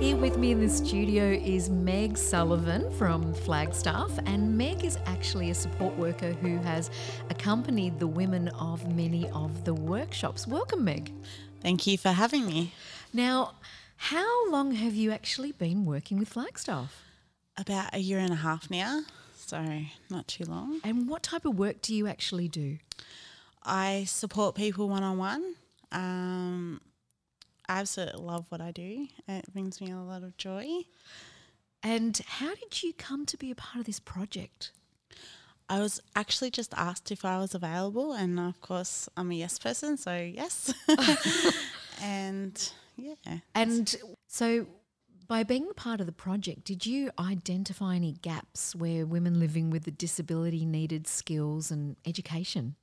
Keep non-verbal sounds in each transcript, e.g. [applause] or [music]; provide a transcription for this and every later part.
Here with me in the studio is Meg Sullivan from Flagstaff, and Meg is actually a support worker who has accompanied the women of many of the workshops. Welcome, Meg. Thank you for having me. Now, how long have you actually been working with Flagstaff? About a year and a half now, so not too long. And what type of work do you actually do? I support people one on one. I absolutely love what I do. It brings me a lot of joy. And how did you come to be a part of this project? I was actually just asked if I was available, and of course, I'm a yes person, so yes. [laughs] and yeah. And so, by being a part of the project, did you identify any gaps where women living with a disability needed skills and education?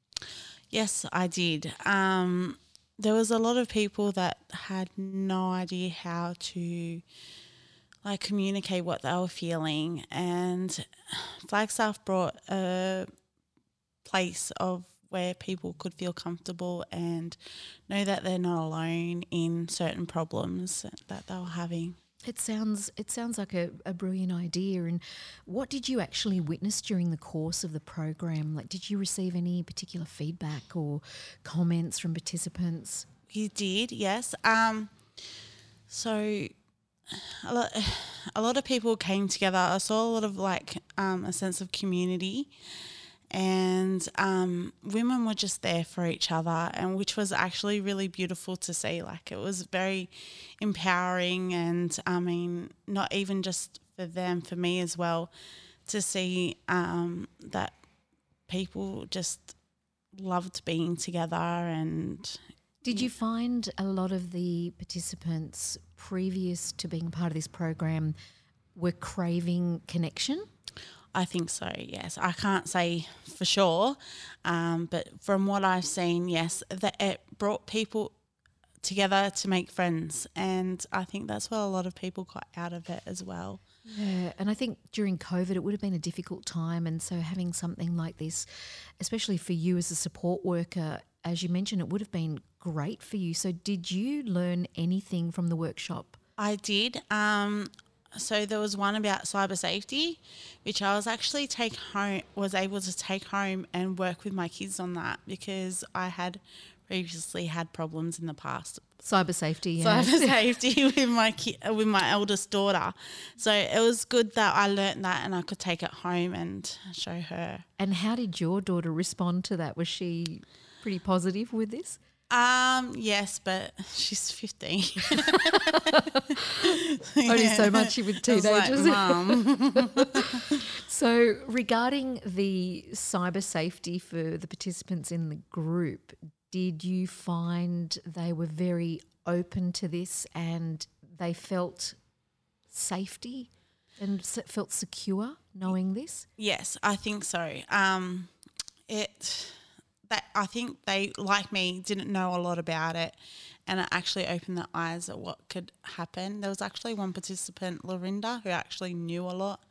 Yes, I did. Um, there was a lot of people that had no idea how to like communicate what they were feeling and Flagstaff brought a place of where people could feel comfortable and know that they're not alone in certain problems that they were having. It sounds it sounds like a, a brilliant idea. And what did you actually witness during the course of the program? Like, did you receive any particular feedback or comments from participants? You did, yes. Um, so a lot, a lot of people came together. I saw a lot of like um, a sense of community, and um, women were just there for each other, and which was actually really beautiful to see. Like it was very empowering, and I mean, not even just for them, for me as well, to see um, that people just loved being together and did you find a lot of the participants previous to being part of this program were craving connection? I think so, yes. I can't say for sure, um, but from what I've seen, yes, that it brought people together to make friends. And I think that's what a lot of people got out of it as well. Yeah, and I think during COVID it would have been a difficult time. And so having something like this, especially for you as a support worker, as you mentioned, it would have been great for you. So, did you learn anything from the workshop? I did. Um, so there was one about cyber safety, which I was actually take home was able to take home and work with my kids on that because I had previously had problems in the past. Cyber safety, yeah. Cyber [laughs] safety with my ki- with my eldest daughter. So it was good that I learnt that and I could take it home and show her. And how did your daughter respond to that? Was she pretty positive with this? Um, yes, but she's 15. [laughs] [laughs] Only so much you with [laughs] teenagers. Like, [laughs] so, regarding the cyber safety for the participants in the group, did you find they were very open to this and they felt safety and felt secure knowing this? Yes, I think so. Um, it that I think they, like me, didn't know a lot about it, and it actually opened their eyes at what could happen. There was actually one participant, Lorinda, who actually knew a lot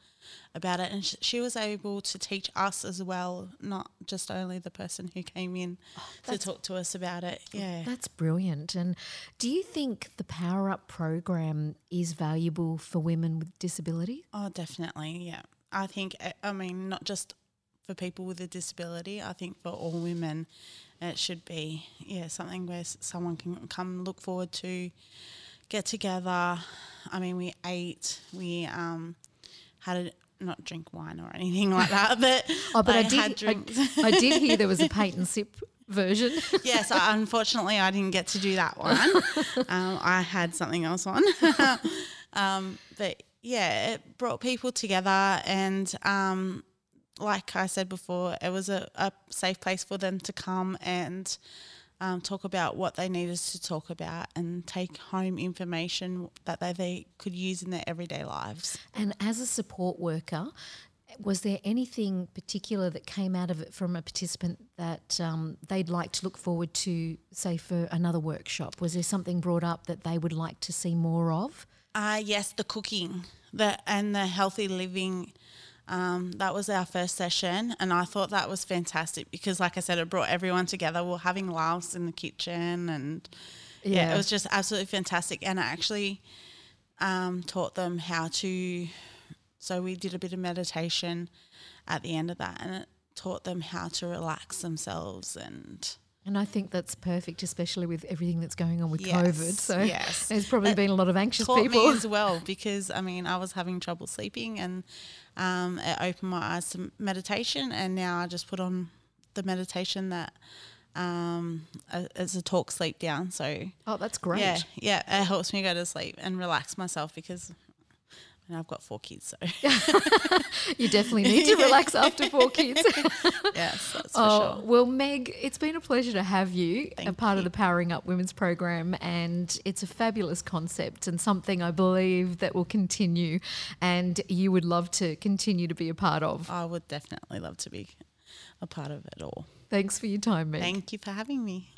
about it, and sh- she was able to teach us as well, not just only the person who came in oh, to talk to us about it. Yeah, that's brilliant. And do you think the Power Up program is valuable for women with disability? Oh, definitely. Yeah, I think. Eh, I mean, not just for people with a disability. I think for all women, it should be yeah something where someone can come look forward to, get together. I mean, we ate, we um, had a not drink wine or anything like that, [laughs] but oh, but I, I did. I, I, did hear there was a [laughs] paint and sip version. yes, unfortunately, I didn't get to do that one. [laughs] um, I had something else on, um, but yeah, it brought people together and. Um, like I said before, it was a, a safe place for them to come and um, talk about what they needed to talk about and take home information that they, they could use in their everyday lives. And as a support worker, was there anything particular that came out of it from a participant that um, they'd like to look forward to, say, for another workshop? Was there something brought up that they would like to see more of? Uh, yes, the cooking the, and the healthy living um, that was our first session, and I thought that was fantastic because, like I said, it brought everyone together. We are having laughs in the kitchen, and yeah. yeah, it was just absolutely fantastic. And I actually um, taught them how to. So we did a bit of meditation at the end of that, and it taught them how to relax themselves and. And I think that's perfect, especially with everything that's going on with Yes, COVID. So yes. [laughs] there's probably been a lot of anxious taught people. me as well because I mean I was having trouble sleeping and um, it opened my eyes to meditation and now I just put on the meditation that um, a- a talk sleep down. So Oh, that's great. yeah, yeah, it helps me go to sleep and relax myself because. Mean, I've got four kids, so [laughs] You definitely need to [laughs] relax after four kids. [laughs] yes, that's for Oh, sure. well, Meg, it's been a pleasure to have you a Thank part of the Powering Up Women's program, and it's a fabulous concept and something I believe that will continue, and you would love to continue to be a part of. I would definitely love to be a part of it all. Thanks for your time, Meg. Thank you for having me.